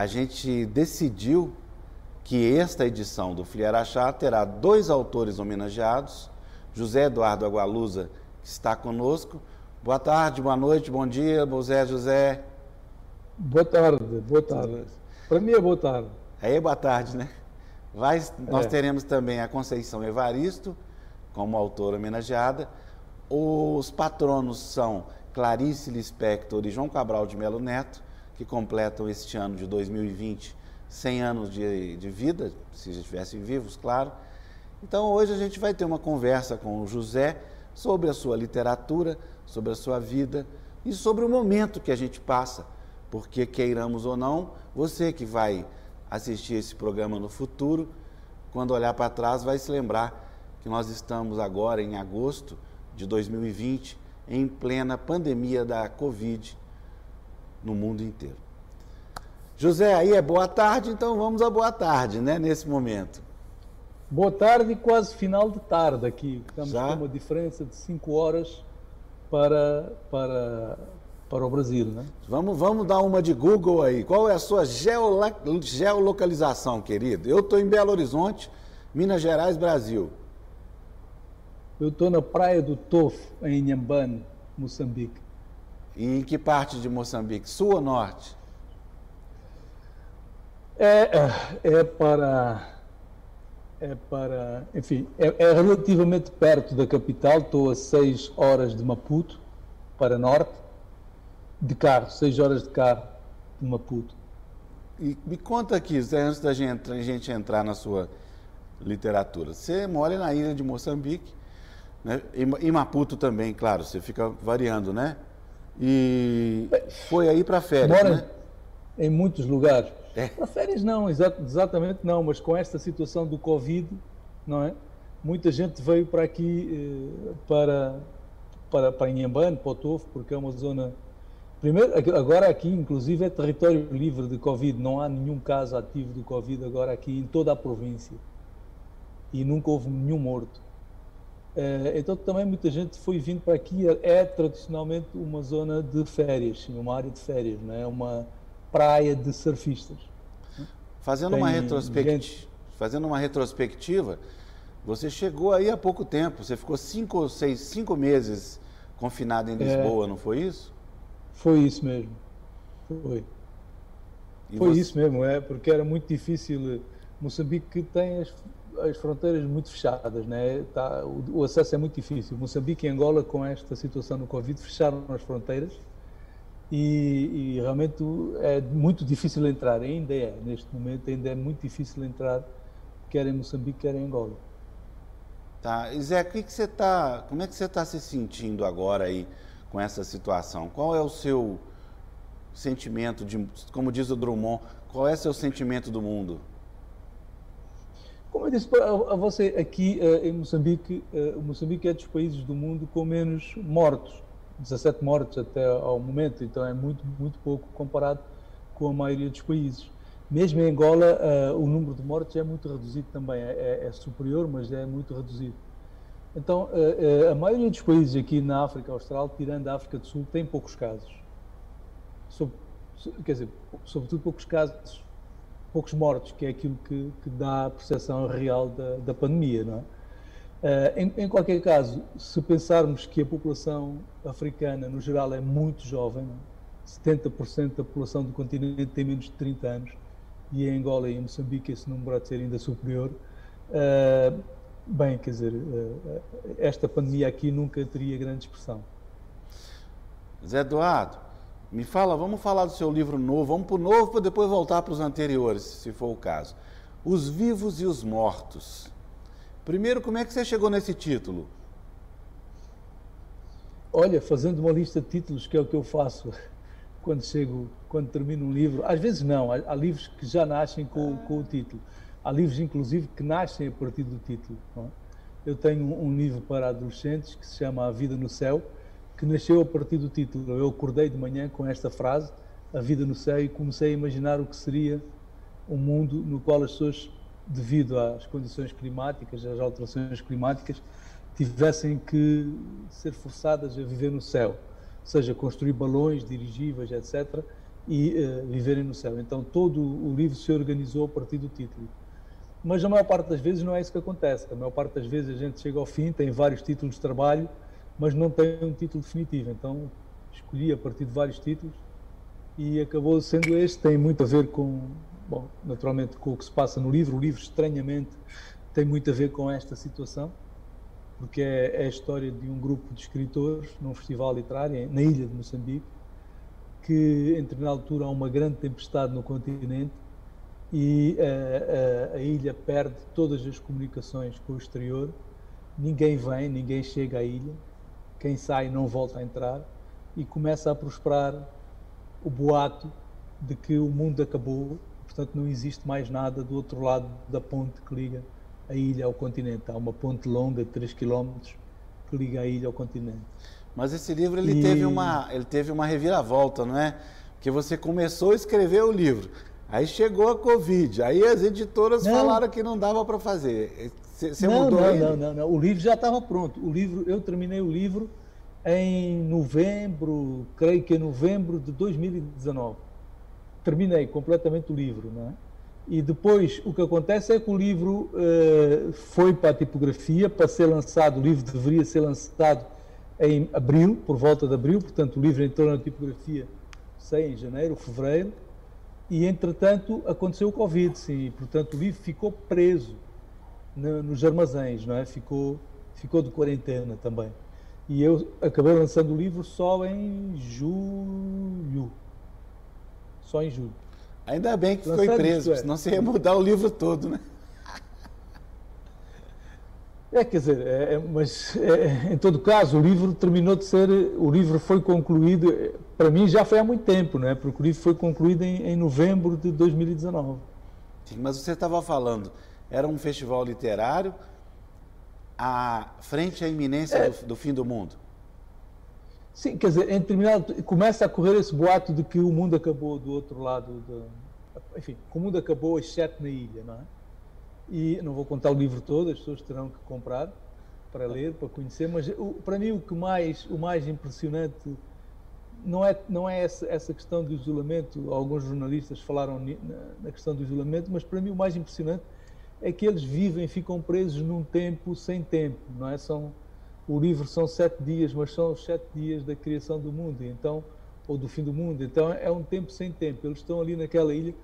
a gente decidiu que esta edição do Fliarachá terá dois autores homenageados, José Eduardo Agualusa, que está conosco. Boa tarde, boa noite, bom dia, José José. Boa tarde, boa tarde. Para mim é boa tarde. Aí é boa tarde, né? Vai, nós é. teremos também a Conceição Evaristo, como autora homenageada. Os patronos são Clarice Lispector e João Cabral de Melo Neto, que completam este ano de 2020 100 anos de, de vida, se estivessem vivos, claro. Então hoje a gente vai ter uma conversa com o José sobre a sua literatura, sobre a sua vida e sobre o momento que a gente passa, porque queiramos ou não, você que vai assistir esse programa no futuro, quando olhar para trás, vai se lembrar que nós estamos agora em agosto de 2020, em plena pandemia da Covid no mundo inteiro. José, aí é boa tarde, então vamos a boa tarde, né, nesse momento. Boa tarde quase final de tarde aqui. Estamos Já? com uma diferença de 5 horas para, para, para o Brasil, né? Vamos, vamos dar uma de Google aí. Qual é a sua geolocalização, querido? Eu estou em Belo Horizonte, Minas Gerais, Brasil. Eu estou na praia do Tofo, em Inhambane, Moçambique. E em que parte de Moçambique? Sul ou norte? É, é, é para é para, enfim, é, é, relativamente perto da capital, estou a 6 horas de Maputo, para norte, de carro, 6 horas de carro de Maputo. E me conta aqui, antes da gente, a gente entrar na sua literatura, você mora na ilha de Moçambique, né? e Maputo também, claro, você fica variando, né? E foi aí para férias, né? em muitos lugares. É. Para férias não, exatamente não, mas com esta situação do Covid, não é? Muita gente veio para aqui, eh, para, para, para Inhambane, para o Tofo, porque é uma zona... Primeiro, agora aqui, inclusive, é território livre de Covid, não há nenhum caso ativo do Covid agora aqui em toda a província. E nunca houve nenhum morto. Eh, então também muita gente foi vindo para aqui, é tradicionalmente uma zona de férias, uma área de férias, não é? Uma praia de surfistas. Fazendo uma, retrospectiva, fazendo uma retrospectiva, você chegou aí há pouco tempo, você ficou cinco ou seis, cinco meses confinado em Lisboa, é, não foi isso? Foi isso mesmo. Foi. E foi você... isso mesmo, é, porque era muito difícil. Moçambique tem as, as fronteiras muito fechadas, né? Tá, o, o, acesso é muito difícil. Moçambique e Angola, com esta situação do Covid, fecharam as fronteiras e, e, realmente é muito difícil entrar, ainda é, neste momento ainda é muito difícil entrar, quer em Moçambique, quer em Angola. Tá, e Zé, que que tá, como é que você está se sentindo agora aí com essa situação? Qual é o seu sentimento, de, como diz o Drummond, qual é o seu sentimento do mundo? Como eu disse a você, aqui eh, em Moçambique, eh, Moçambique é dos países do mundo com menos mortos 17 mortos até ao momento, então é muito, muito pouco comparado com a maioria dos países. Mesmo em Angola, uh, o número de mortes é muito reduzido também, é, é, é superior, mas é muito reduzido. Então, a maioria dos países aqui na África Austral, tirando a África do Sul, tem poucos casos. Sob, quer dizer, sobretudo poucos casos, poucos mortos, que é aquilo que, que dá a percepção real da, da pandemia, não é? Uh, em, em, qualquer caso, se pensarmos que a população africana, no geral, é muito jovem, 70% da população do continente tem menos de 30 anos, e em Angola e em Moçambique esse número há de ser ainda superior, uh, bem, quer dizer, uh, esta pandemia aqui nunca teria grande expressão. Zé Eduardo, me fala, vamos falar do seu livro novo, vamos para o novo para depois voltar para os anteriores, se for o caso. Os Vivos e os Mortos. Primeiro, como é que você chegou nesse título? Olha, fazendo uma lista de títulos, que é o que eu faço quando chego, quando termino um livro. Às vezes não, há, livros que já nascem com, com, o título. Há livros, inclusive, que nascem a partir do título. É? Eu tenho um livro para adolescentes que se chama A Vida no Céu, que nasceu a partir do título. Eu acordei de manhã com esta frase, A Vida no Céu, e comecei a imaginar o que seria um mundo no qual as pessoas devido às condições climáticas, às alterações climáticas, tivessem que ser forçadas a viver no céu, ou seja, construir balões dirigíveis, etc., e uh, viverem no céu. Então todo o livro se organizou a partir do título. Mas a maior parte das vezes não é isso que acontece. A maior parte das vezes a gente chega ao fim, tem vários títulos de trabalho, mas não tem um título definitivo. Então escolhi a partir de vários títulos e acabou sendo este. Tem muito a ver com, bom, naturalmente com o que se passa no livro. O livro, estranhamente, tem muito a ver com esta situação, porque é, é a história de um grupo de escritores num festival literário na ilha de Moçambique, que em determinada altura há uma grande tempestade no continente e a, a, a, ilha perde todas as comunicações com o exterior, ninguém vem, ninguém chega à ilha, quem sai não volta a entrar e começa a prosperar o boato de que o mundo acabou, portanto não existe mais nada do outro lado da ponte que liga a ilha ao continente. Há uma ponte longa de 3 km que liga a ilha ao continente. Mas esse livro ele, e... teve, uma, ele teve uma reviravolta, não é? Porque você começou a escrever o livro, aí chegou a Covid, aí as editoras não. falaram que não dava para fazer. Você mudou não, não, não, não, o livro já estava pronto. O livro, eu terminei o livro em novembro, creio que em novembro de 2019. Terminei completamente o livro, não é? E depois o que acontece é que o livro uh, foi para a tipografia para ser lançado. O livro deveria ser lançado em abril, por volta de abril, portanto o livro entrou na tipografia, sei, em janeiro, fevereiro, e entretanto aconteceu o Covid, sim, portanto o livro ficou preso no, nos armazéns, não é? Ficou, ficou de quarentena também. E eu acabei lançando o livro só em julho. Só em julho. Ainda bem que ficou preso, é. senão você ia mudar o livro todo, né? É, quer dizer, é, é, mas é, em todo caso, o livro terminou de ser, o livro foi concluído, para mim já foi há muito tempo, né? porque o livro foi concluído em, em novembro de 2019. Sim, mas você estava falando, era um festival literário à frente à iminência é. do, do, fim do mundo? Sim, quer dizer, em determinado, começa a correr esse boato de que o mundo acabou do outro lado, de, enfim, que o mundo acabou exceto na ilha, não é? E não vou contar o livro todo, as pessoas terão que comprar para ler, para conhecer, mas o, para mim o que mais, o mais impressionante não é, não é essa, essa questão do isolamento, alguns jornalistas falaram na, na questão do isolamento, mas para mim o mais impressionante é que eles vivem, ficam presos num tempo sem tempo, não é? São, o livro são sete dias, mas são os sete dias da criação do mundo, então, ou do fim do mundo. Então é um tempo sem tempo. Eles estão ali naquela ilha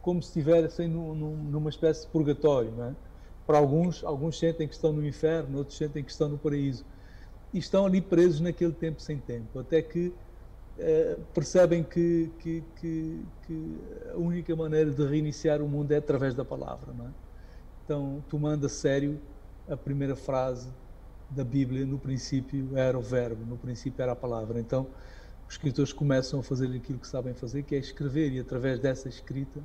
como se estivessem numa espécie de purgatório, não é? Para alguns, alguns sentem que estão no inferno, outros sentem que estão no paraíso. E estão ali presos naquele tempo sem tempo, até que eh, percebem que, que, que, que, a única maneira de reiniciar o mundo é através da palavra, não é? Então, tomando a sério a primeira frase da Bíblia, no princípio era o verbo, no princípio era a palavra. Então, os escritores começam a fazer aquilo que sabem fazer, que é escrever, e através dessa escrita,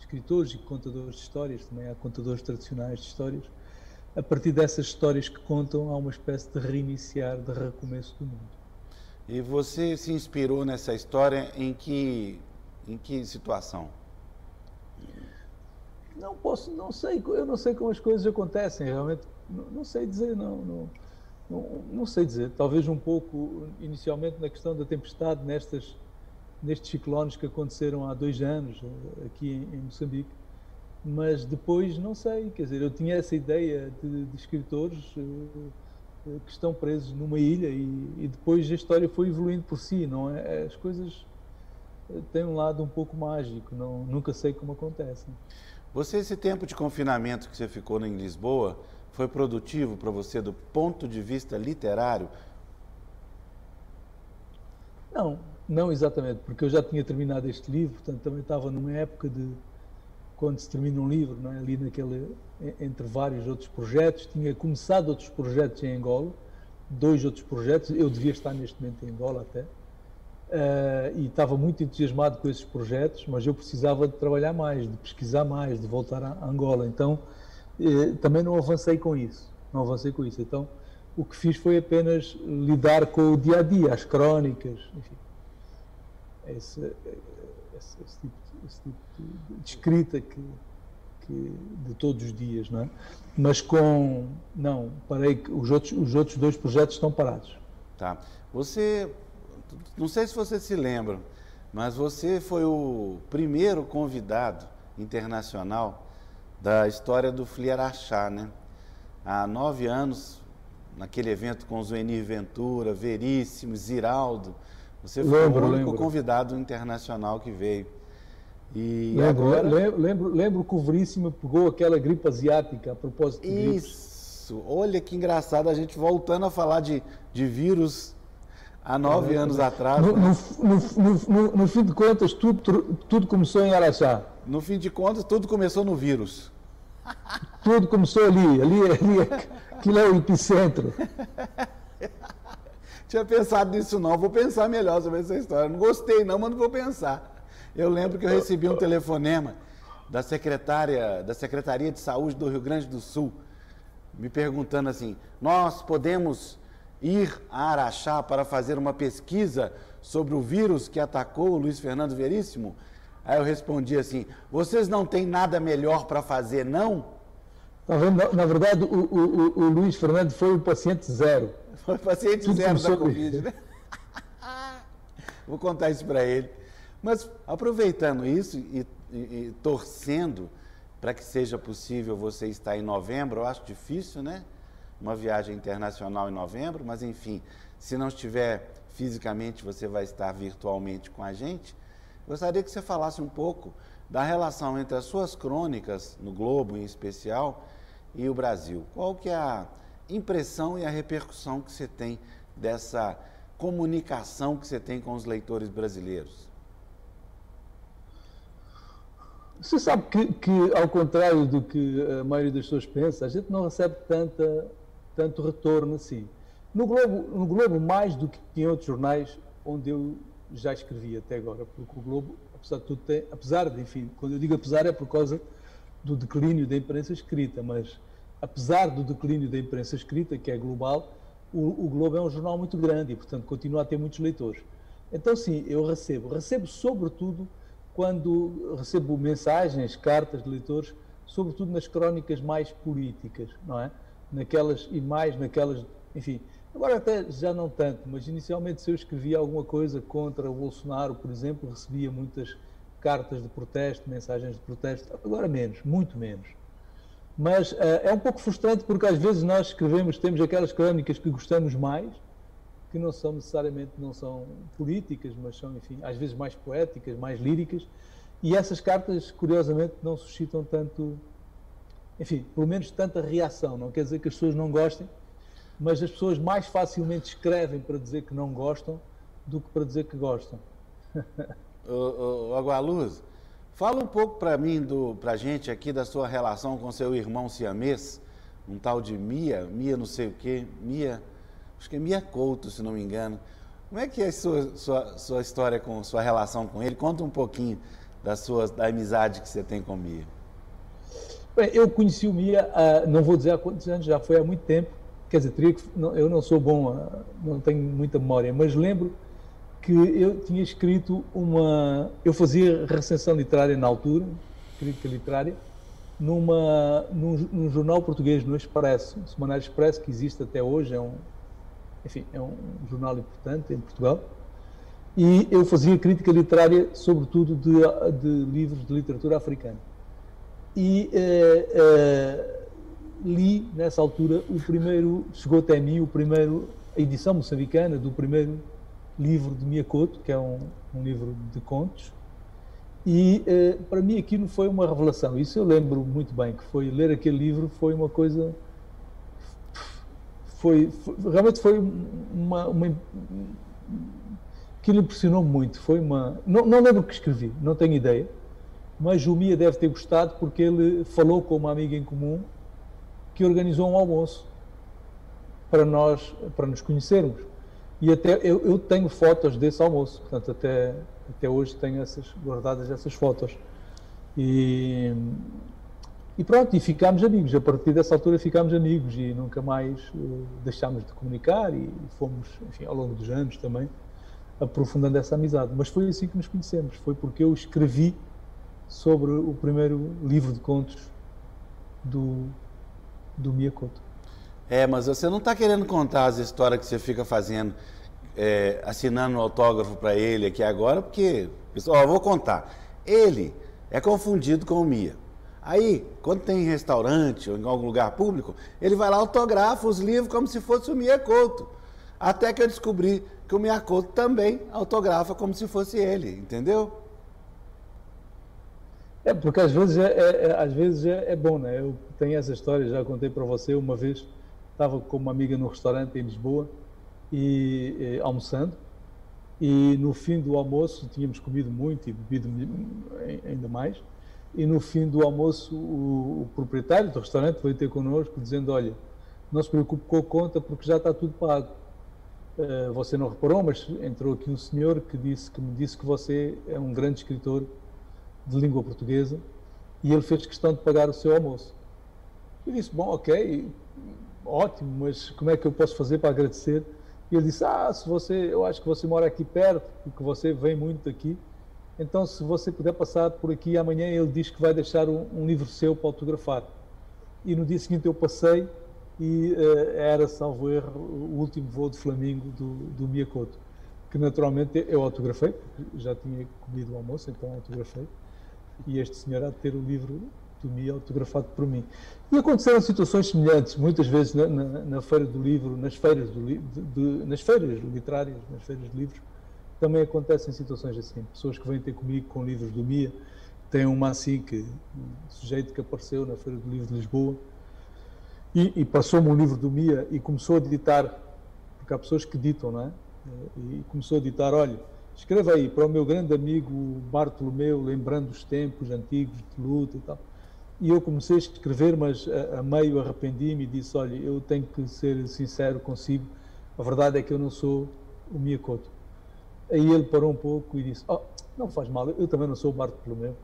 escritores e contadores de histórias, também há contadores tradicionais de histórias, a partir dessas histórias que contam, há uma espécie de reiniciar, de recomeço do mundo. E você se inspirou nessa história em que, em que situação? Não posso, não sei, eu não sei como as coisas acontecem, realmente, não, não sei dizer, não, não, não, não, sei dizer. Talvez um pouco, inicialmente, na questão da tempestade, nestas, nestes ciclones que aconteceram há dois anos eh, aqui em, em Moçambique, mas depois não sei, quer dizer, eu tinha essa ideia de, de escritores uh, que estão presos numa ilha e, e, depois a história foi evoluindo por si, não é? As coisas têm um lado um pouco mágico, não, nunca sei como acontecem. Você, esse tempo de confinamento que você ficou em Lisboa, foi produtivo para você do ponto de vista literário? Não, não exatamente, porque eu já tinha terminado este livro, portanto também estava numa época de quando se termina um livro, não é? ali naquele entre vários outros projetos, tinha começado outros projetos em Angola, dois outros projetos, eu devia estar neste momento em Angola até, Uh, e estava muito entusiasmado com esses projetos, mas eu precisava de trabalhar mais, de pesquisar mais, de voltar a Angola. Então, eh, também não avancei com isso. Não avancei com isso. Então, o que fiz foi apenas lidar com o dia a dia, as crónicas, enfim. Esse, esse, esse, tipo, esse tipo, de escrita que, que, de todos os dias, não é? Mas com. Não, parei. Os outros, os outros dois projetos estão parados. Tá. Você não sei se você se lembra, mas você foi o primeiro convidado internacional da história do Fliarachá, né? Há nove anos, naquele evento com Zuenir Ventura, Veríssimo, Ziraldo, você foi lembro, o único lembro. convidado internacional que veio. E lembro, agora... lembro, lembro, lembro que o Veríssimo pegou aquela gripe asiática a propósito de Isso, gripes. olha que engraçado a gente voltando a falar de, de vírus há nove é, anos atrás. No, né? no, no, no, fim de contas, tudo, tudo começou em Araxá. No fim de contas, tudo começou no vírus. Tudo começou ali, ali, ali aquilo é o epicentro. Tinha pensado nisso não, vou pensar melhor sobre essa história. Não gostei não, mas não vou pensar. Eu lembro que eu recebi um telefonema da secretária, da Secretaria de Saúde do Rio Grande do Sul, me perguntando assim: "Nós podemos ir a Araxá para fazer uma pesquisa sobre o vírus que atacou o Luiz Fernando Veríssimo?" Aí eu respondi assim: "Vocês não têm nada melhor para fazer, não?" Tá na, na verdade, o, o, o, Luiz Fernando foi o paciente zero. Foi o paciente Tudo zero da Covid, né? Vou contar isso para ele. Mas aproveitando isso e, e, e torcendo para que seja possível você estar em novembro, eu acho difícil, né? Uma viagem internacional em novembro, mas enfim, se não estiver fisicamente, você vai estar virtualmente com a gente. Gostaria que você falasse um pouco da relação entre as suas crônicas, no Globo em especial, e o Brasil. Qual que é a impressão e a repercussão que você tem dessa comunicação que você tem com os leitores brasileiros? Você sabe que, que, ao contrário do que a maioria das pessoas pensa, a gente não recebe tanta, tanto retorno assim. No Globo, no Globo, mais do que em outros jornais onde eu já escrevi até agora, porque o Globo, apesar de tudo, tem, apesar de, enfim, quando eu digo apesar é por causa do declínio da imprensa escrita, mas apesar do declínio da imprensa escrita, que é global, o, o Globo é um jornal muito grande e, portanto, continua a ter muitos leitores. Então, sim, eu recebo. Recebo, sobretudo, quando recebo mensagens, cartas de leitores, sobretudo nas crónicas mais políticas, não é? Naquelas e mais naquelas, enfim. Agora até já não tanto, mas inicialmente se eu escrevia alguma coisa contra o Bolsonaro, por exemplo, recebia muitas cartas de protesto, mensagens de protesto, agora menos, muito menos. Mas uh, é um pouco frustrante porque às vezes nós escrevemos, temos aquelas crónicas que gostamos mais, que não são necessariamente não são políticas, mas são, enfim, às vezes mais poéticas, mais líricas, e essas cartas, curiosamente, não suscitam tanto, enfim, pelo menos tanta reação. Não quer dizer que as pessoas não gostem, mas as pessoas mais facilmente escrevem para dizer que não gostam do que para dizer que gostam. o, Agualuz, fala um pouco para mim, para a gente aqui, da sua relação com seu irmão siamês, um tal de Mia, Mia não sei o quê, Mia acho que é Mia Couto, se não me engano. Como é que é a sua, sua, sua história com sua relação com ele? Conta um pouquinho da sua da amizade que você tem com Mia. Eu conheci o Mia, não vou dizer há quantos anos, já foi há muito tempo. Quer dizer, eu não sou bom, não tenho muita memória, mas lembro que eu tinha escrito uma. Eu fazia recensão literária na altura, crítica literária, numa, num, num jornal português, no Expresso, o Semanário Expresso, que existe até hoje, é um, enfim, é um jornal importante em Portugal, e eu fazia crítica literária, sobretudo de, de livros de literatura africana. E eh, eh, li, nessa altura, o primeiro, chegou até mim, o primeiro, a edição moçambicana do primeiro livro de Miyakoto, que é um, um livro de contos, e eh, para mim aquilo foi uma revelação. Isso eu lembro muito bem, que foi ler aquele livro foi uma coisa foi, foi realmente foi uma, uma lhe impressionou muito. Foi uma. Não, não lembro o que escrevi, não tenho ideia, mas o Mia deve ter gostado porque ele falou com uma amiga em comum que organizou um almoço para nós, para nos conhecermos. E até eu, eu tenho fotos desse almoço, portanto, até, até hoje tenho essas, guardadas essas fotos. E, e pronto, e ficámos amigos. A partir dessa altura ficámos amigos e nunca mais uh, deixámos de comunicar e fomos, enfim, ao longo dos anos também, aprofundando essa amizade. Mas foi assim que nos conhecemos. Foi porque eu escrevi sobre o primeiro livro de contos do, do Miyakoto. É, mas você não está querendo contar as histórias que você fica fazendo é, assinando um autógrafo para ele aqui agora, porque, pessoal, vou contar. Ele é confundido com o Mia. Aí, quando tem em restaurante ou em algum lugar público, ele vai lá autografa os livros como se fosse o Mia Couto. Até que eu descobri que o Mia Couto também autografa como se fosse ele, entendeu? É, porque às vezes é, é, é às vezes é, é, bom, né? Eu tenho essa história, já contei para você uma vez, estava com uma amiga no restaurante em Lisboa, e, e almoçando, e no fim do almoço, tínhamos comido muito e bebido ainda mais, e no fim do almoço o, o proprietário do restaurante veio ter connosco dizendo, olha, não se preocupe com a conta porque já está tudo pago. Uh, você não reparou, mas entrou aqui um senhor que, disse, que me disse que você é um grande escritor de língua portuguesa e ele fez questão de pagar o seu almoço. Eu disse, bom, ok, ótimo, mas como é que eu posso fazer para agradecer? E ele disse, ah, se você, eu acho que você mora aqui perto e que você vem muito aqui, então se você puder passar por aqui amanhã, ele diz que vai deixar um, um livro seu para autografar. E no dia seguinte eu passei e uh, era, salvo erro, o último voo de Flamingo do, do Miyakoto, que naturalmente eu autografei, porque já tinha comido o almoço, então autografei e este senhor há de ter o livro do Mia autografado por mim. E aconteceram situações semelhantes, muitas vezes na, na, na feira do livro, nas feiras, do, de, de, nas feiras literárias, nas feiras de livros, também acontecem situações assim. Pessoas que vêm ter comigo com livros do Mia, tem uma assim que, um sujeito que apareceu na Feira do Livro de Lisboa e, e passou-me um livro do Mia e começou a ditar, porque há pessoas que ditam, não é? E começou a ditar, olha, Escreva aí para o meu grande amigo Bartolomeu, lembrando os tempos antigos de luta e tal. E eu comecei a escrever, mas a, a meio arrependi-me e disse: Olha, eu tenho que ser sincero consigo, a verdade é que eu não sou o Miyakoto. Aí ele parou um pouco e disse: Oh, não faz mal, eu também não sou o Bartolomeu.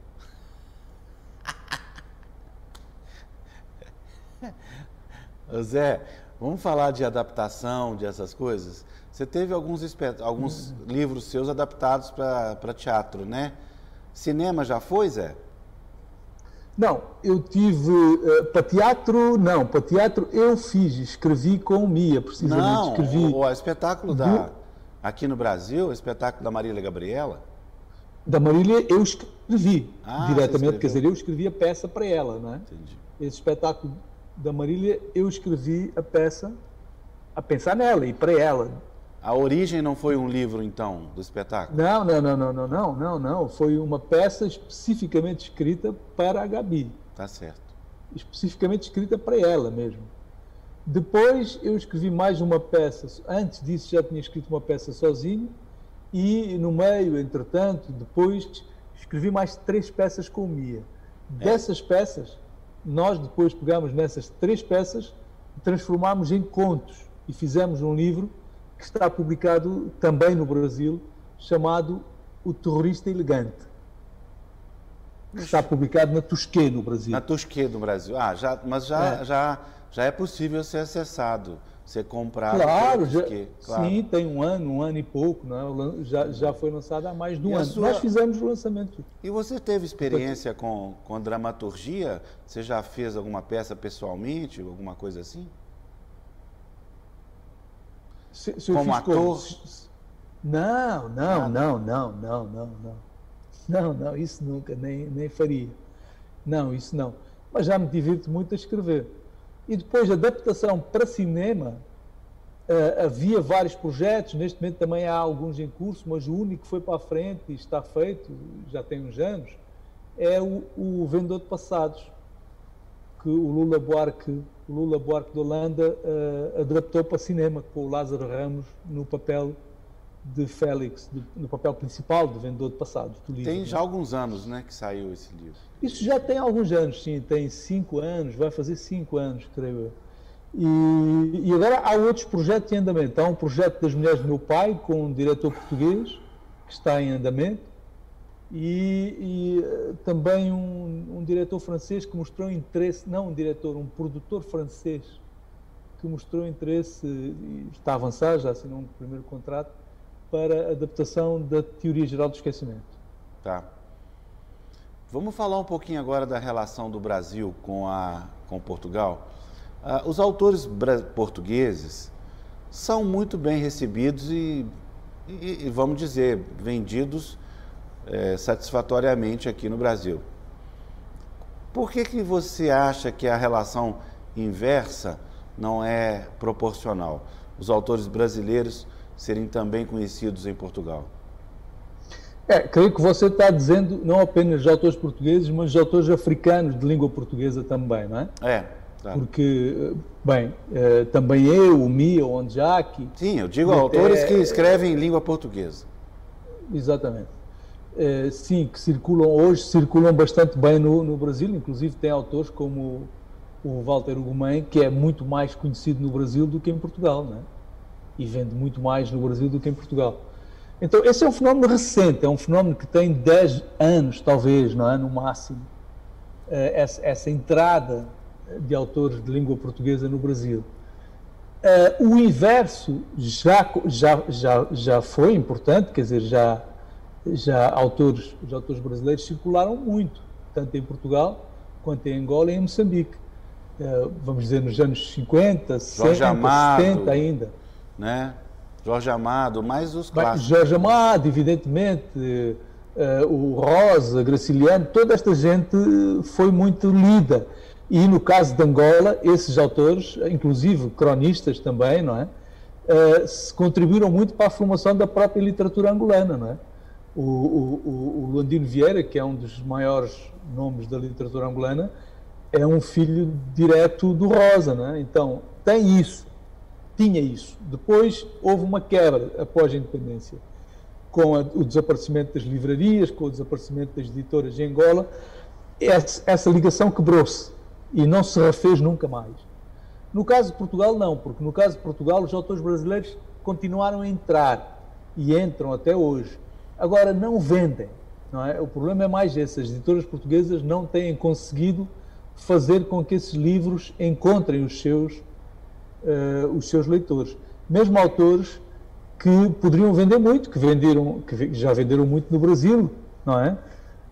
Zé, vamos falar de adaptação, de essas coisas? Você teve alguns, alguns livros seus adaptados para teatro, né? Cinema já foi, Zé? Não, eu tive. Uh, para teatro, não. Para teatro eu fiz, escrevi com Mia, precisamente. Não, escrevi o, o espetáculo da. Aqui no Brasil, o espetáculo da Marília Gabriela. Da Marília eu escrevi ah, diretamente, quer dizer, eu escrevi a peça para ela, não é? Entendi. Esse espetáculo da Marília, eu escrevi a peça a pensar nela e para ela. A origem não foi um livro, então, do espetáculo? Não, não, não, não, não, não, não, não. Foi uma peça especificamente escrita para a Gabi. Tá certo. Especificamente escrita para ela mesmo. Depois eu escrevi mais uma peça. Antes disso já tinha escrito uma peça sozinho e no meio, entretanto, depois escrevi mais três peças com Mia. É. Dessas peças, nós depois pegamos nessas três peças transformámos em contos e fizemos um livro que está publicado também no Brasil, chamado O Terrorista Elegante. Que está publicado na Tusquê, no Brasil. Na Tusquê, no Brasil. Ah, já, mas já é. Já, já é possível ser acessado, ser comprado. Claro, já, claro. sim, tem um ano, um ano e pouco, né? já, já foi lançado há mais de um e ano. Sua... Nós fizemos o lançamento. E você teve experiência com, com dramaturgia? Você já fez alguma peça pessoalmente, alguma coisa assim? Se, se como ator? Não, não, não, não, não, não, não. Não, não, isso nunca, nem, nem faria. Não, isso não. Mas já me divirto muito a escrever. E depois, adaptação para cinema, uh, havia vários projetos, neste momento também há alguns em curso, mas o único que foi para a frente e está feito, já tem uns anos, é o, o Vendedor de Passados, que o Lula Buarque o Lula Buarque de Holanda uh, adaptou para cinema com o Lázaro Ramos no papel de Félix, de, no papel principal de vendedor de passados. livro, tem já né? alguns anos, né, que saiu esse livro. Isso já tem alguns anos, sim, tem cinco anos, vai fazer cinco anos, creio eu. E, e agora há outros projetos em andamento. Há um projeto das mulheres do meu pai com um diretor português que está em andamento e, e eh, também um, um, diretor francês que mostrou interesse, não um diretor, um produtor francês que mostrou interesse, e está a avançar, já assinou um primeiro contrato, para a adaptação da teoria geral do esquecimento. Tá. Vamos falar um pouquinho agora da relação do Brasil com, a, com Portugal. Uh, os autores portugueses são muito bem recebidos e, e, e vamos dizer, vendidos é, satisfatoriamente aqui no Brasil. Por que, que você acha que a relação inversa não é proporcional? Os autores brasileiros serem também conhecidos em Portugal? É, creio que você está dizendo não apenas de autores portugueses, mas de autores africanos de língua portuguesa também, não é? É. Claro. Porque, bem, eh, também eu, o Mia, o Onjaki... Sim, eu digo autores que escrevem em língua portuguesa. Exatamente. Eh, sim, que circulam hoje, circulam bastante bem no, no Brasil, inclusive tem autores como o Walter Ugumem, que é muito mais conhecido no Brasil do que em Portugal, não é? E vende muito mais no Brasil do que em Portugal. Então, esse é um fenómeno recente, é um fenómeno que tem 10 anos, talvez, não é? No máximo. Eh, essa, essa entrada de autores de língua portuguesa no Brasil. Uh, o inverso já, já, já, já foi importante, quer dizer, já, já autores, os autores brasileiros circularam muito, tanto em Portugal quanto em Angola e em Moçambique. Uh, vamos dizer, nos anos 50, Jorge 60, Amado, 70 ainda. Né? Jorge Amado, mais os clássicos. Jorge Amado, evidentemente, uh, o Rosa, Graciliano, toda esta gente foi muito lida. E no caso de Angola, esses autores, inclusive cronistas também, não é? Uh, contribuíram muito para a formação da própria literatura angolana, não é? O, o, o Landino Vieira, que é um dos maiores nomes da literatura angolana, é um filho direto do Rosa, não é? Então, tem isso, tinha isso. Depois houve uma quebra após a independência, com a, o desaparecimento das livrarias, com o desaparecimento das editoras em Angola, essa, essa ligação quebrou-se e não se refez nunca mais. No caso de Portugal, não, porque no caso de Portugal os autores brasileiros continuaram a entrar e entram até hoje. Agora, não vendem. Não é? O problema é mais esse: as editoras portuguesas não têm conseguido fazer com que esses livros encontrem os seus, uh, os seus leitores. Mesmo autores que poderiam vender muito, que, venderam, que já venderam muito no Brasil, não é?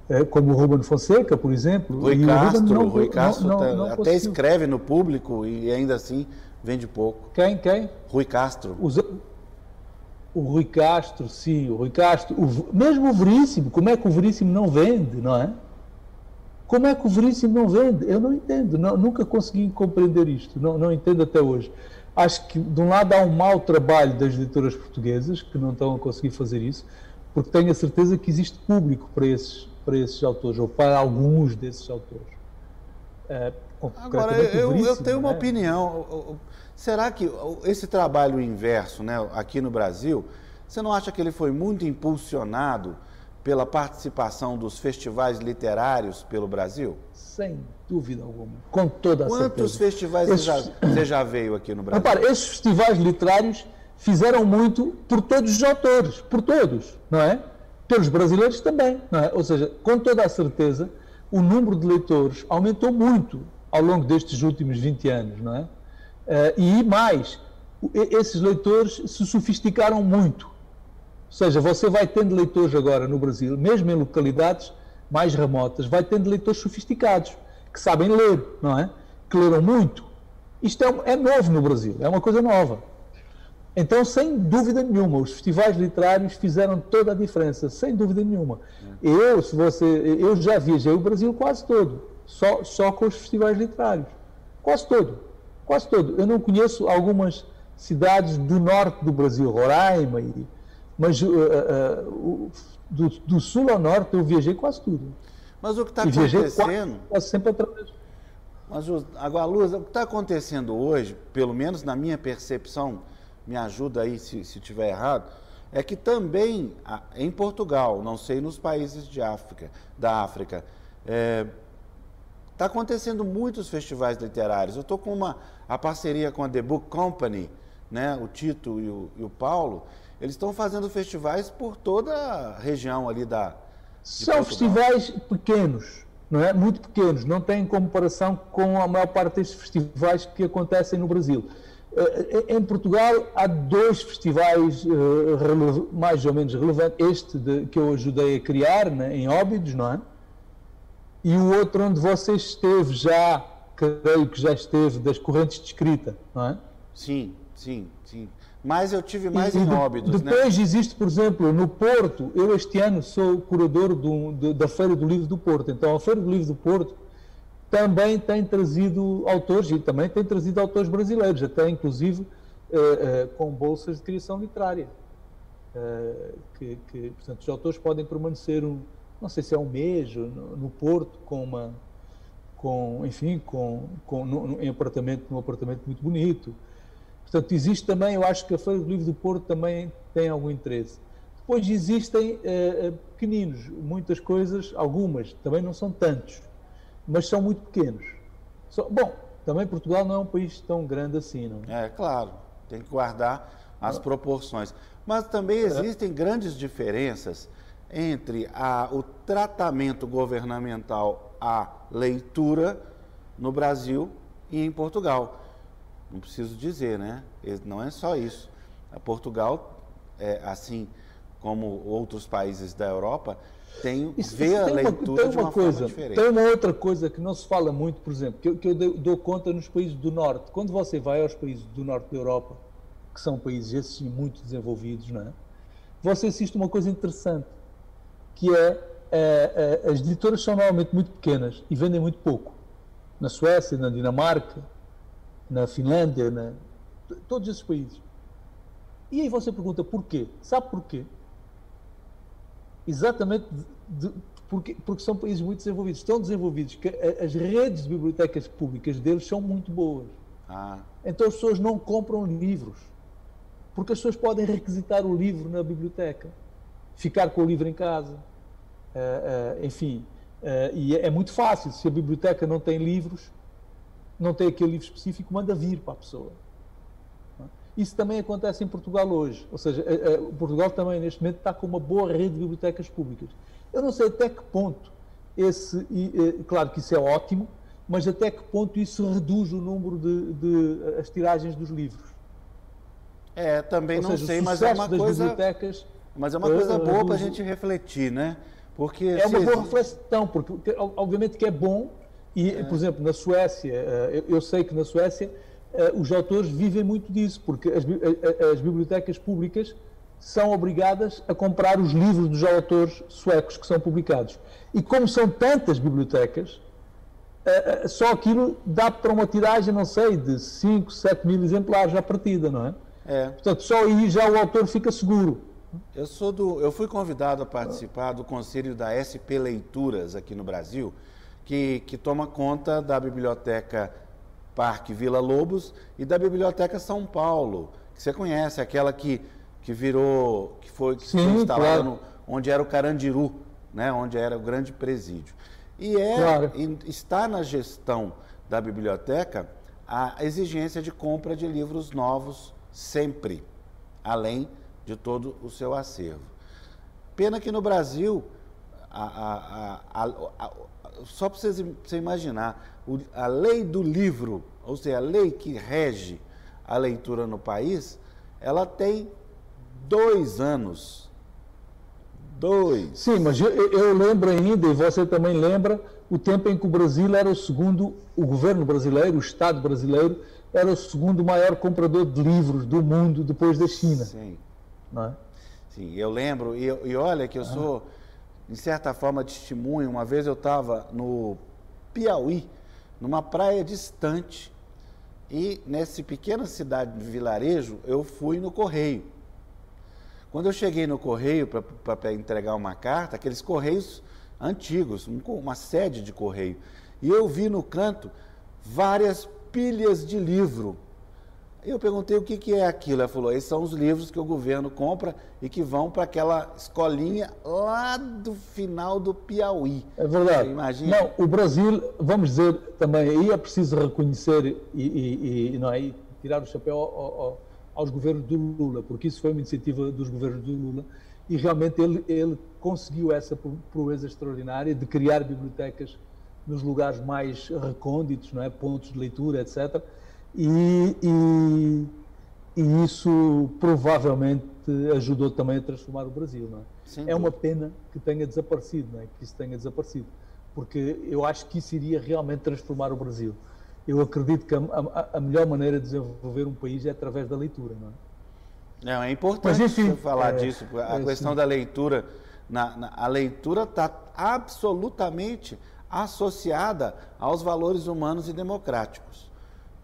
é, como o Ruben Fonseca, por exemplo. Rui Castro, não, Rui Castro não, não, não até escreve no público e ainda assim vende pouco. Quem? Quem? Rui Castro. O Rui Castro, sim, o Rui Castro. O... Mesmo o Veríssimo, como é que o Veríssimo não vende, não é? Como é que o Veríssimo não vende? Eu não entendo, não, nunca consegui compreender isto, não, não entendo até hoje. Acho que, de um lado, há um mau trabalho das editoras portuguesas, que não estão a conseguir fazer isso, porque tenho a certeza que existe público para esses, para esses autores, ou para alguns desses autores. Uh, Agora, eu, eu, tenho uma né? opinião. Será que esse trabalho inverso, né, aqui no Brasil, você não acha que ele foi muito impulsionado pela participação dos festivais literários pelo Brasil? Sem dúvida alguma, com toda a Quantos certeza. Quantos festivais Esses... você, já, você já veio aqui no Brasil? Repara, esses festivais literários fizeram muito por todos os autores, por todos, não é? pelos brasileiros também. É? Ou seja, com toda a certeza, o número de leitores aumentou muito ao longo destes últimos 20 anos. Não é? Uh, e mais, esses leitores se sofisticaram muito. Ou seja, você vai tendo leitores agora no Brasil, mesmo em localidades mais remotas, vai tendo leitores sofisticados, que sabem ler, não é? Que leram muito. Isto é, é novo no Brasil, é uma coisa nova. Então, sem dúvida nenhuma, os festivais literários fizeram toda a diferença, sem dúvida nenhuma. Eu, se você, eu já viajei o Brasil quase todo, só, só com os festivais literários. Quase todo. Quase todo. Eu não conheço algumas cidades do norte do Brasil, Roraima, e, mas uh, uh, do, do, sul ao norte eu viajei quase tudo. Mas o que está acontecendo. Quase, sempre através. Mas, agora, Luz, o que está acontecendo hoje, pelo menos na minha percepção, me ajuda aí se, se tiver errado, é que também em Portugal, não sei nos países de África, da África, é, tá acontecendo muitos festivais literários. Eu estou com uma a parceria com a The Book Company, né, o Tito e o, e o Paulo, eles estão fazendo festivais por toda a região ali da. São festivais pequenos, não é? Muito pequenos, não têm comparação com a maior parte destes festivais que acontecem no Brasil. Eh, em Portugal há dois festivais eh, mais ou menos relevantes. Este de, que eu ajudei a criar né, em Óbidos, não é? E o outro onde você esteve já, creio que já esteve, das correntes de escrita, não é? Sim, sim, sim. Mas eu tive mais e, em Óbidos, né? Depois existe, por exemplo, no Porto, eu este ano sou curador do, do, da Feira do Livro do Porto. Então, a Feira do Livro do Porto também tem trazido autores, e também tem trazido autores brasileiros, até inclusive uh, uh, com bolsas de criação literária. Uh, que, que, portanto, os autores podem permanecer, um, não sei se é um mês, no, no Porto, com uma, com, enfim, com, com, no, em apartamento, num apartamento muito bonito. Portanto, existe também, eu acho que a Feira do Livro do Porto também tem algum interesse. Depois existem pequeninos, muitas coisas, algumas, também não são tantos, mas são muito pequenos. Bom, também Portugal não é um país tão grande assim, não é? É, claro, tem que guardar as proporções. Mas também existem grandes diferenças entre a, o tratamento governamental à leitura no Brasil e em Portugal. Não preciso dizer, né? Não é só isso. A Portugal, é, assim como outros países da Europa, tem, Isso, vê a leitura uma, de uma coisa, forma diferente. Tem uma outra coisa que não se fala muito, por exemplo, que eu, que eu dou conta nos países do Norte. Quando você vai aos países do Norte da Europa, que são países esses muito desenvolvidos, não é? você assiste uma coisa interessante, que é, é, é as editoras são normalmente muito pequenas e vendem muito pouco. Na Suécia, na Dinamarca, na Finlândia, na, todos esses países. E aí você pergunta porquê? Sabe porquê? exatamente de, porque, porque são países muito desenvolvidos, tão desenvolvidos que as redes de bibliotecas públicas deles são muito boas. Ah. Então as pessoas não compram livros, porque as pessoas podem requisitar o livro na biblioteca, ficar com o livro em casa, enfim. Uh, e é, é, muito fácil, se a biblioteca não tem livros, não tem aquele livro específico, manda vir para a pessoa. Isso também acontece em Portugal hoje. Ou seja, Portugal também, neste momento, está com uma boa rede de bibliotecas públicas. Eu não sei até que ponto esse. E, claro que isso é ótimo, mas até que ponto isso reduz o número de, de as tiragens dos livros. É, também Ou não seja, sei, mas é uma coisa. Bibliotecas, mas é uma coisa boa para a gente refletir, né? Porque é uma boa reflexão, porque, obviamente que é bom. E, é. por exemplo, na Suécia, eu, eu sei que na Suécia uh, os autores vivem muito disso, porque as, as, bibliotecas públicas são obrigadas a comprar os livros dos autores suecos que são publicados. E como são tantas bibliotecas, só aquilo dá para uma tiragem, não sei, de 5, 7 mil exemplares à partida, não é? É. Portanto, só aí já o autor fica seguro. Eu sou do, eu fui convidado a participar do conselho da SP Leituras aqui no Brasil, que, que toma conta da biblioteca Parque Vila Lobos e da Biblioteca São Paulo, que você conhece, aquela que, que virou, que foi, que Sim, foi instalada claro. no, onde era o Carandiru, né, onde era o grande presídio. E é, claro. está na gestão da biblioteca a exigência de compra de livros novos sempre, além de todo o seu acervo. Pena que no Brasil, a, a, a, só para você, imaginar, a lei do livro, ou seja, a lei que rege a leitura no país, ela tem dois anos. Dois. Sim, mas eu, eu, lembro ainda, e você também lembra, o tempo em que o Brasil era o segundo, o governo brasileiro, o Estado brasileiro, era o segundo maior comprador de livros do mundo depois da China. Sim. É? Sim, eu lembro, e, e olha que eu ah. sou, de certa forma, testemunho. Uma vez eu estava no Piauí, numa praia distante. E nessa pequena cidade de vilarejo, eu fui no correio. Quando eu cheguei no correio para entregar uma carta, aqueles correios antigos, uma sede de correio, e eu vi no canto várias pilhas de livro eu perguntei o que, que é aquilo. Ela falou: esses são os livros que o governo compra e que vão para aquela escolinha lá do final do Piauí. É verdade. Imagina. Não, o Brasil, vamos dizer também, aí é preciso reconhecer e, e, e não é, e tirar o chapéu ao, ao, aos governos do Lula, porque isso foi uma iniciativa dos governos do Lula e realmente ele, ele conseguiu essa proeza extraordinária de criar bibliotecas nos lugares mais recônditos, não é? pontos de leitura, etc e, e, e, isso provavelmente ajudou também a transformar o Brasil, não é? é uma pena que tenha desaparecido, não é? Que isso tenha desaparecido, porque eu acho que isso iria realmente transformar o Brasil. Eu acredito que a, a, a melhor maneira de desenvolver um país é através da leitura, não é? Não, é importante Mas, enfim, falar é, disso, a é, questão sim. da leitura. Na, na, a leitura está absolutamente associada aos valores humanos e democráticos.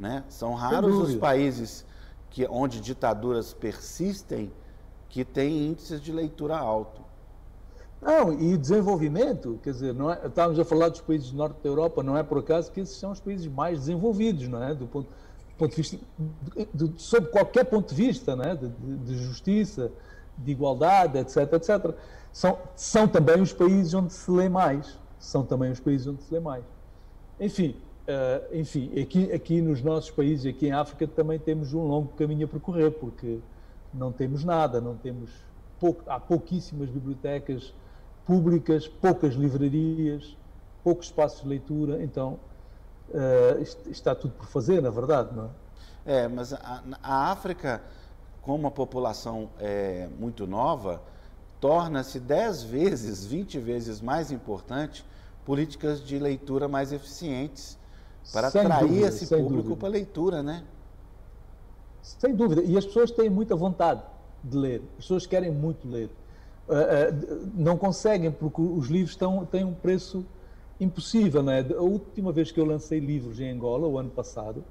Né? São raros os países que, onde ditaduras persistem que têm índices de leitura alto. Não, e desenvolvimento, quer dizer, não é, estávamos a falar dos países do norte da Europa, não é por acaso que esses são os países mais desenvolvidos, não é? Do ponto, do ponto de vista, de, de, sob qualquer ponto de vista, não é? de, de, justiça, de igualdade, etc, etc. São, são também os países onde se lê mais. São também os países onde se lê mais. Enfim, uh, enfim aqui, aqui nos nossos países, aqui em África, também temos um longo caminho a percorrer, porque não temos nada, não temos pouco, há pouquíssimas bibliotecas públicas, poucas livrarias, poucos espaços de leitura, então uh, isto, está tudo por fazer, na verdade, não é? É, mas a, a África, com uma população é, muito nova, torna-se 10 vezes, 20 vezes mais importante políticas de leitura mais eficientes para sem atrair dúvida, esse público para a leitura, né? Sem dúvida. E as pessoas têm muita vontade de ler. As pessoas querem muito ler. Uh, uh, não conseguem porque os livros estão, têm um preço impossível, não é? A última vez que eu lancei livros em Angola, o ano passado,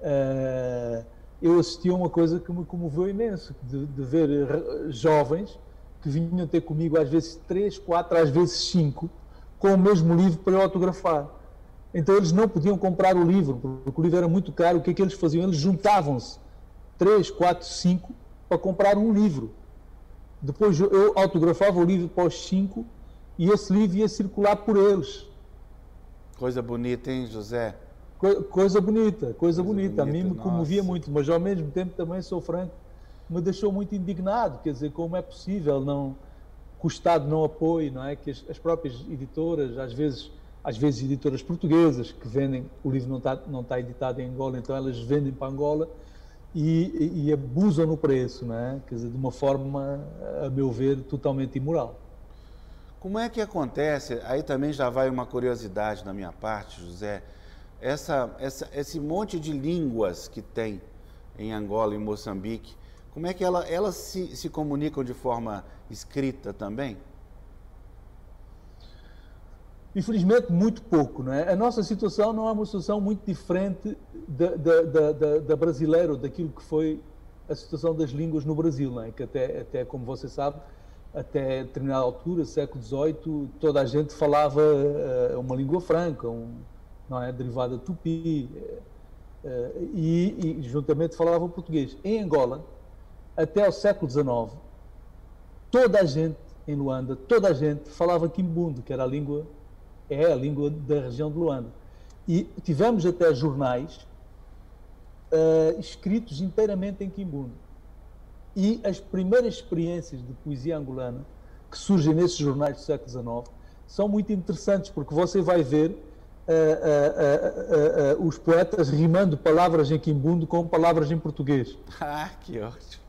uh, eu assisti a uma coisa que me comoveu imenso, de, de ver jovens que vinham ter comigo às vezes três, quatro, às vezes cinco, com o mesmo livro para eu autografar. Então eles não podiam comprar o livro, porque o livro era muito caro. O que é que eles faziam? Eles juntavam-se, três, quatro, cinco, para comprar um livro. Depois eu autografava o livro para os cinco e esse livro ia circular por eles. Coisa bonita, hein, José? Co coisa bonita, coisa, coisa bonita. bonita. A mim me comovia muito, mas ao mesmo tempo também sou franco, me deixou muito indignado. Quer dizer, como é possível não que o Estado não apoie, não é? Que as, as, próprias editoras, às vezes, às vezes editoras portuguesas que vendem, o livro não está não está editado em Angola, então elas vendem para Angola e, e, abusam no preço, não é? Quer dizer, de uma forma, a meu ver, totalmente imoral. Como é que acontece? Aí também já vai uma curiosidade da minha parte, José. Essa, essa, esse monte de línguas que tem em Angola e Moçambique, como é que ela, elas se, se comunicam de forma escrita também? Infelizmente, muito pouco. Não é? A nossa situação não é uma situação muito diferente da, da, da, da brasileira, ou daquilo que foi a situação das línguas no Brasil, não é? que até, até, como você sabe, até determinada altura, século XVIII, toda a gente falava uh, uma língua franca, um, não é? derivada tupi, uh, e, e juntamente falava português. Em Angola, até o século XIX, toda a gente em Luanda, toda a gente falava quimbundo, que era a língua, é a língua da região de Luanda. E tivemos até jornais uh, escritos inteiramente em quimbundo. E as primeiras experiências de poesia angolana que surgem nesses jornais do século XIX são muito interessantes, porque você vai ver uh, uh, os poetas rimando palavras em quimbundo com palavras em português. Ah, que ótimo!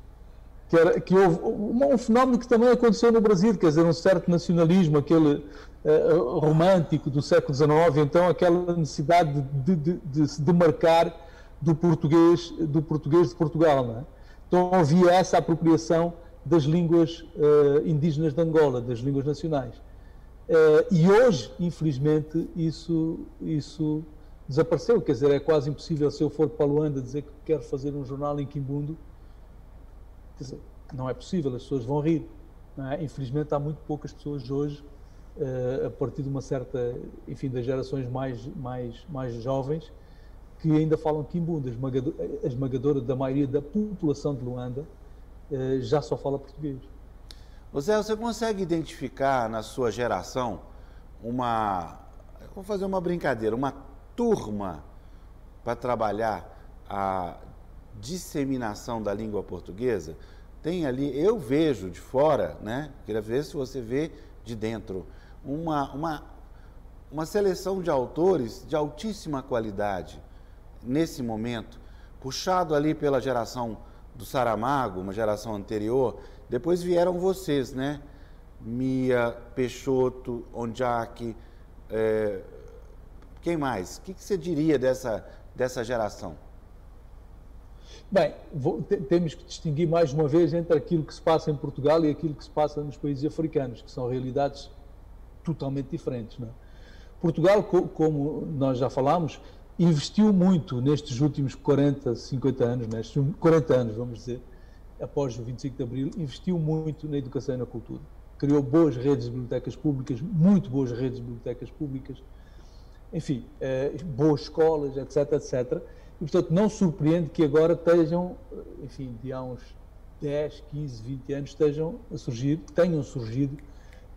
que, era, que houve um, um, fenómeno que também aconteceu no Brasil, quer dizer, um certo nacionalismo, aquele uh, romântico do século XIX, então aquela necessidade de, de, de se demarcar do português, do português de Portugal. É? Então havia essa apropriação das línguas uh, indígenas de Angola, das línguas nacionais. Uh, e hoje, infelizmente, isso, isso desapareceu. Quer dizer, é quase impossível se eu for para Luanda dizer que quero fazer um jornal em Quimbundo Dizer, não é possível, as pessoas vão rir. É? Infelizmente, há muito poucas pessoas hoje, a partir de uma certa, enfim, das gerações mais, mais, mais jovens, que ainda falam quimbunda. A esmagadora da maioria da população de Luanda uh, já só fala português. José, você consegue identificar na sua geração uma. Vou fazer uma brincadeira, uma turma para trabalhar a disseminação da língua portuguesa, tem ali, eu vejo de fora, né? Queria ver se você vê de dentro, uma, uma, uma seleção de autores de altíssima qualidade nesse momento, puxado ali pela geração do Saramago, uma geração anterior, depois vieram vocês, né? Mia, Peixoto, Ondiak, é, quem mais? O que, que você diria dessa, dessa geração? Bem, vou, temos que distinguir mais uma vez entre aquilo que se passa em Portugal e aquilo que se passa nos países africanos, que são realidades totalmente diferentes. Não é? Portugal, co como nós já falámos, investiu muito nestes últimos 40, 50 anos, nestes 40 anos, vamos dizer, após o 25 de Abril, investiu muito na educação e na cultura. Criou boas redes de bibliotecas públicas, muito boas redes de bibliotecas públicas, enfim, eh, boas escolas, etc, etc. E, portanto, não surpreende que agora estejam, enfim, de há uns 10, 15, 20 anos, estejam a surgir, tenham surgido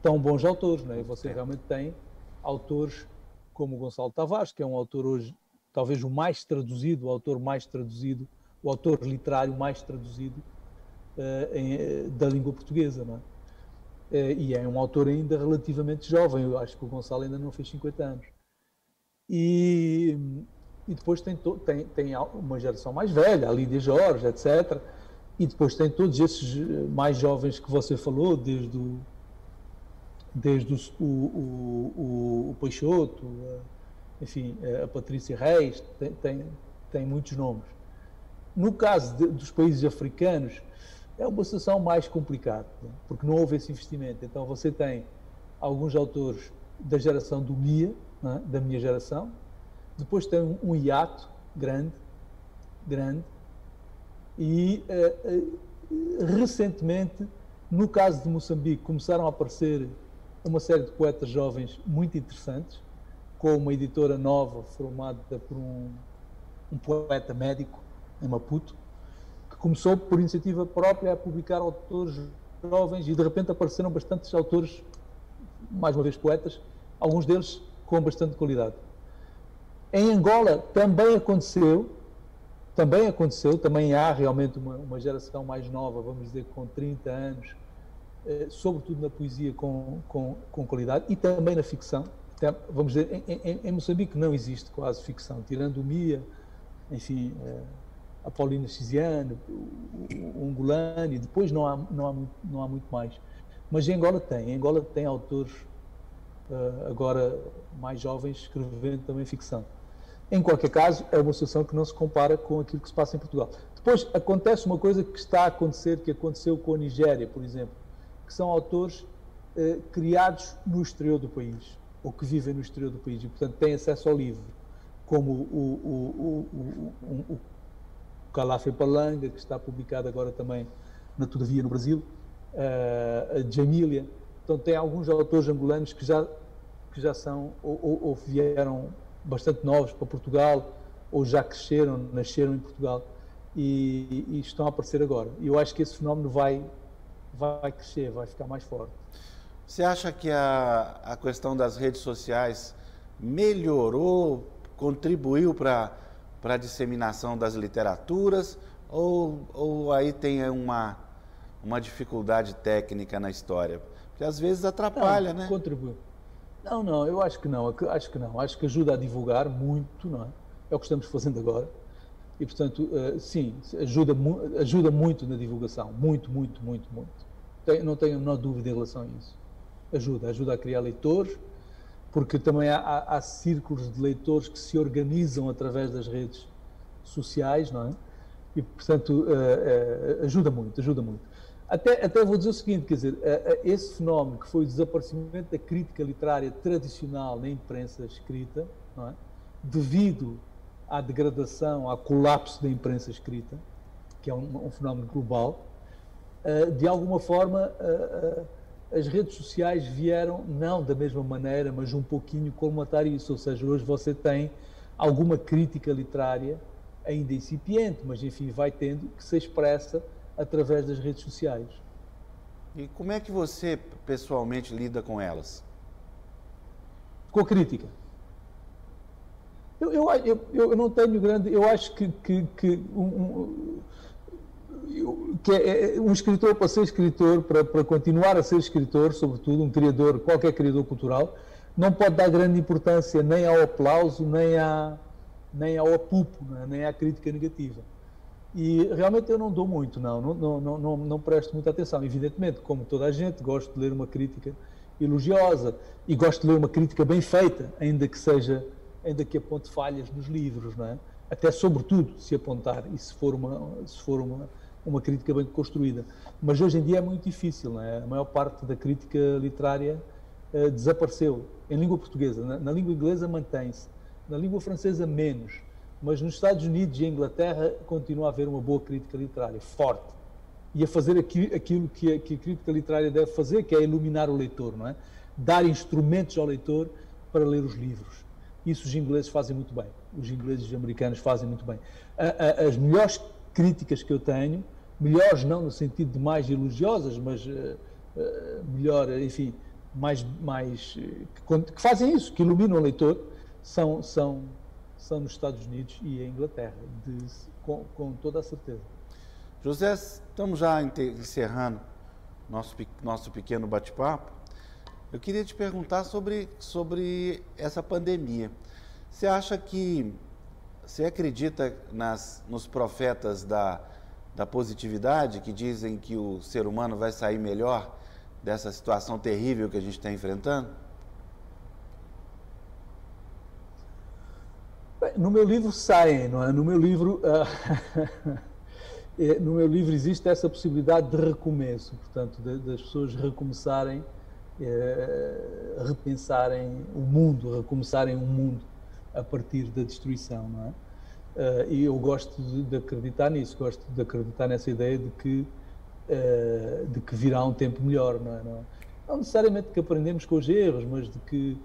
tão bons autores, não é? E você realmente tem autores como o Gonçalo Tavares, que é um autor hoje, talvez o mais traduzido, o autor mais traduzido, o autor literário mais traduzido uh, em, da língua portuguesa, não é? Uh, e é um autor ainda relativamente jovem, eu acho que o Gonçalo ainda não fez 50 anos. E, e depois tem, tem, tem uma geração mais velha, a Lídia Jorge, etc. E depois tem todos esses eh, mais jovens que você falou, desde o, desde o, o, o, o Peixoto, enfim, a Patrícia Reis, tem, tem, tem muitos nomes. No caso de, dos países africanos, é uma situação mais complicada, né? porque não houve esse investimento. Então você tem alguns autores da geração do MIA, é? da minha geração, depois tem um, um hiato grande, grande, e uh, uh, recentemente, no caso de Moçambique, começaram a aparecer uma série de poetas jovens muito interessantes, com uma editora nova formada por um, um poeta médico em Maputo, que começou por iniciativa própria a publicar autores jovens e de repente apareceram bastantes autores, mais uma vez poetas, alguns deles com bastante qualidade. Em Angola também aconteceu, também aconteceu, também há realmente uma, uma geração mais nova, vamos dizer, com 30 anos, sobretudo na poesia com, com, com, qualidade e também na ficção. Vamos dizer, em, em, em, Moçambique não existe quase ficção, tirando o Mia, enfim, eh, a Paulina Ciziano, o, Ungolani, depois não há, não, há, não há muito mais. Mas em Angola tem, em Angola tem autores uh, agora mais jovens escrevendo também ficção. Em qualquer caso, é uma situação que não se compara com aquilo que se passa em Portugal. Depois acontece uma coisa que está a acontecer, que aconteceu com a Nigéria, por exemplo, que são autores eh, criados no exterior do país, ou que vivem no exterior do país, e portanto têm acesso ao livro, como o, o, o, o, Calafé Palanga, que está publicado agora também na Todavia no Brasil, uh, a Jamília. Então tem alguns autores angolanos que já, que já são, ou, ou, ou vieram bastante novos para Portugal, ou já cresceram, nasceram em Portugal e, e, estão a aparecer agora. E eu acho que esse fenómeno vai, vai crescer, vai ficar mais forte. Você acha que a, a questão das redes sociais melhorou, contribuiu para a disseminação das literaturas, ou, ou aí tem uma, uma dificuldade técnica na história? Porque às vezes atrapalha, não, né? Contribui. Não, não, eu acho que não, acho que não, acho que ajuda a divulgar muito, não é? É o que estamos fazendo agora. E, portanto, uh, sim, ajuda, ajuda muito na divulgação, muito, muito, muito, muito. Não tenho a menor dúvida em relação a isso. Ajuda, ajuda a criar leitores, porque também há, há, há círculos de leitores que se organizam através das redes sociais, não é? E, portanto, uh, uh, ajuda muito, ajuda muito. Até, até vou dizer o seguinte, quer dizer, esse fenómeno que foi o desaparecimento da crítica literária tradicional na imprensa escrita, é? devido à degradação, ao colapso da imprensa escrita, que é um, um fenómeno global, de alguma forma as redes sociais vieram, não da mesma maneira, mas um pouquinho colmatar isso, ou seja, hoje você tem alguma crítica literária ainda incipiente, mas enfim, vai tendo, que se expressa através das redes sociais. E como é que você pessoalmente lida com elas? Com a crítica. Eu, eu, eu, eu não tenho grande. Eu acho que, que, que um, um, que é, é, um escritor para ser escritor, para, para continuar a ser escritor, sobretudo um criador, qualquer criador cultural, não pode dar grande importância nem ao aplauso, nem, à, nem ao apupo, é? nem à crítica negativa. E realmente eu não dou muito, não, não, não, não, não presto muita atenção. Evidentemente, como toda a gente, gosto de ler uma crítica elogiosa e gosto de ler uma crítica bem feita, ainda que seja, ainda que aponte falhas nos livros, não é? até sobretudo se apontar e se for uma, se for uma, uma crítica bem construída. Mas hoje em dia é muito difícil, é? a maior parte da crítica literária uh, desapareceu. Em língua portuguesa, na, na língua inglesa mantém-se, na língua francesa menos, mas nos Estados Unidos e Inglaterra continua a haver uma boa crítica literária, forte. E a fazer aqui, aquilo que a, que a crítica literária deve fazer, que é iluminar o leitor, não é? Dar instrumentos ao leitor para ler os livros. Isso os ingleses fazem muito bem. Os ingleses e os americanos fazem muito bem. A, a, as melhores críticas que eu tenho, melhores não no sentido de mais elogiosas, mas uh, uh, melhor, enfim, mais, mais que, que, fazem isso, que iluminam o leitor, são, são, são nos Estados Unidos e em Inglaterra, de, com, com toda a certeza. José, estamos já encerrando nosso, nosso pequeno bate-papo. Eu queria te perguntar sobre, sobre essa pandemia. Você acha que, você acredita nas, nos profetas da, da positividade que dizem que o ser humano vai sair melhor dessa situação terrível que a gente está enfrentando? No meu livro saem, não é? No meu livro, uh, no meu livro existe essa possibilidade de recomeço, portanto, das pessoas recomeçarem, uh, repensarem o mundo, recomeçarem o um mundo a partir da destruição, não é? Uh, e eu gosto de, de, acreditar nisso, gosto de acreditar nessa ideia de que de que virá um tempo melhor, não é? Não, não necessariamente que aprendemos com os erros, mas de que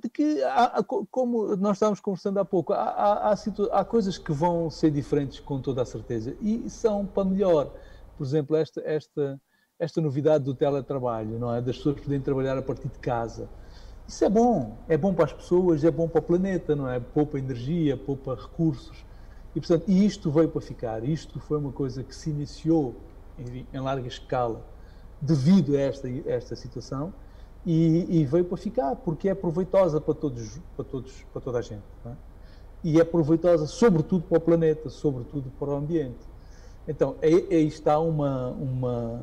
de que, há, como nós estávamos conversando há pouco, há, há, há, coisas que vão ser diferentes com toda a certeza e são para melhor. Por exemplo, esta, esta, esta novidade do teletrabalho, não é? das pessoas poderem trabalhar a partir de casa. Isso é bom, é bom para as pessoas, é bom para o planeta, não é? Poupa energia, poupa recursos. E, portanto, isto veio para ficar. Isto foi uma coisa que se iniciou em, em larga escala devido a esta, esta situação e, e, veio para ficar, porque é proveitosa para todos, para todos, para toda a gente. É? E é proveitosa sobretudo para o planeta, sobretudo para o ambiente. Então, aí, aí está uma, uma,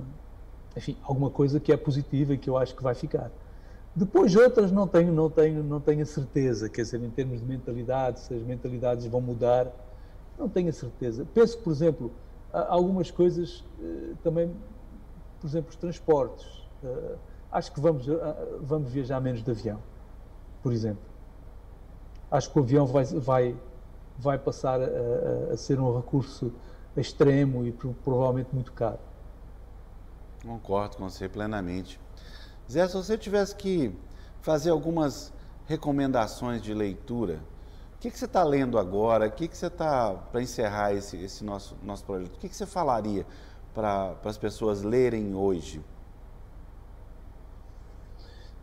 enfim, alguma coisa que é positiva e que eu acho que vai ficar. Depois outras não tenho, não tenho, não tenho a certeza, quer dizer, em termos de mentalidade, se as mentalidades vão mudar, não tenho a certeza. Penso que, por exemplo, algumas coisas eh, também, por exemplo, os transportes. Eh, acho que vamos, ah, vamos viajar menos de avião, por exemplo. Acho que o avião vai, vai, vai passar a, a ser um recurso extremo e provavelmente muito caro. Concordo com você plenamente. Zé, se você tivesse que fazer algumas recomendações de leitura, o que, que você está lendo agora? O que, que você está, para encerrar esse, esse nosso, nosso projeto, o que, que você falaria para as pessoas lerem hoje?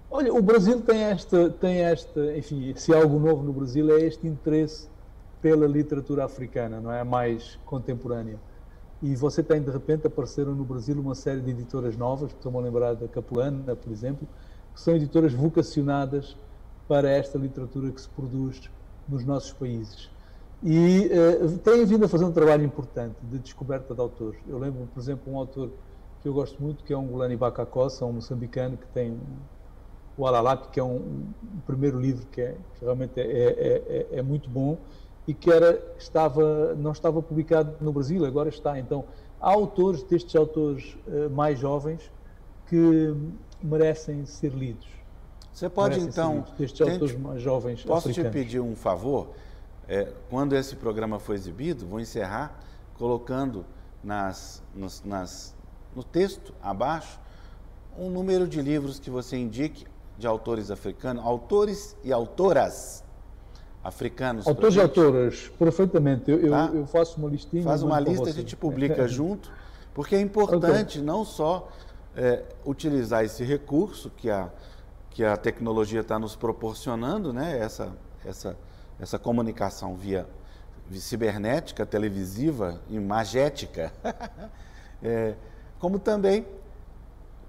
Olha, o Brasil tem esta, tem esta, enfim, se há algo novo no Brasil é este interesse pela literatura africana, não é? Mais contemporânea. E você tem, de repente, apareceram no Brasil uma série de editoras novas, estou-me a lembrar da Capulana, por exemplo, que são editoras vocacionadas para esta literatura que se produz nos nossos países. E uh, têm vindo a fazer um trabalho importante de descoberta de autores. Eu lembro, por exemplo, um autor que eu gosto muito, que é um Gulani Bacacossa, um moçambicano que tem o Alalap, que é um, um, primeiro livro que, é, que realmente é, é, é, é, muito bom e que era, estava, não estava publicado no Brasil, agora está. Então, há autores, destes autores uh, mais jovens, que merecem ser lidos. Você pode, merecem então... destes tente, autores mais jovens Posso africanos. te pedir um favor? É, quando esse programa for exibido, vou encerrar colocando nas, nos, nas, no texto abaixo um número de livros que você indique de autores africanos, autores e autoras africanos. Autores e autoras, perfeitamente. Eu, tá? eu, eu, faço uma listinha. Faz uma lista, a gente publica junto, porque é importante okay. não só é, utilizar esse recurso que a, que a tecnologia está nos proporcionando, né? essa, essa, essa comunicação via cibernética, televisiva, imagética, é, como também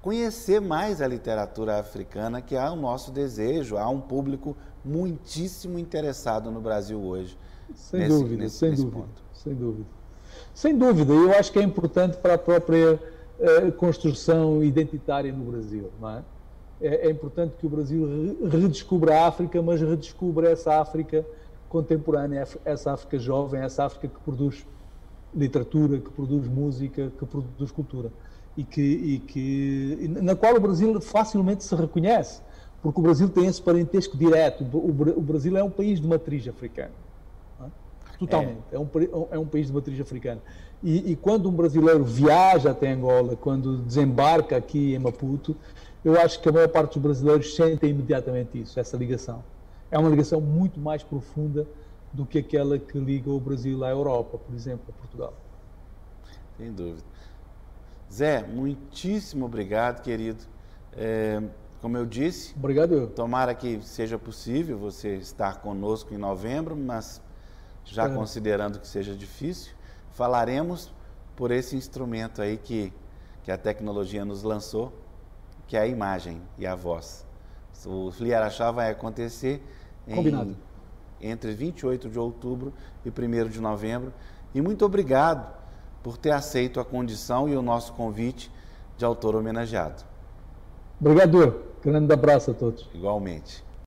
conhecer mais a literatura africana, que é o nosso desejo. Há um público muitíssimo interessado no Brasil hoje. Sem nesse, dúvida, nesse, sem nesse dúvida, ponto. sem dúvida. Sem dúvida, eu acho que é importante para a própria eh, construção identitária no Brasil, não é? é, é importante que o Brasil redescubra a África, mas redescubra essa África contemporânea, essa África jovem, essa África que produz literatura, que produz música, que produz cultura e que, e que na qual o Brasil facilmente se reconhece, porque o Brasil tem esse parentesco direto. O, Brasil é um país de matriz africana, é? totalmente. É. é. um, é um país de matriz africana. E, e, quando um brasileiro viaja até Angola, quando desembarca aqui em Maputo, eu acho que a maior parte dos brasileiros sentem imediatamente isso, essa ligação. É uma ligação muito mais profunda do que aquela que liga o Brasil à Europa, por exemplo, a Portugal. Sem dúvida. Zé, muitíssimo obrigado, querido. É, como eu disse, obrigado. Tomara que seja possível você estar conosco em novembro, mas já considerando que seja difícil, falaremos por esse instrumento aí que, que a tecnologia nos lançou, que é a imagem e a voz. O Fliarachá vai acontecer em, entre 28 de outubro e 1 de novembro. E muito obrigado por ter aceito a condição e o nosso convite de autor homenageado. Obrigado. Grande abraço a todos. Igualmente.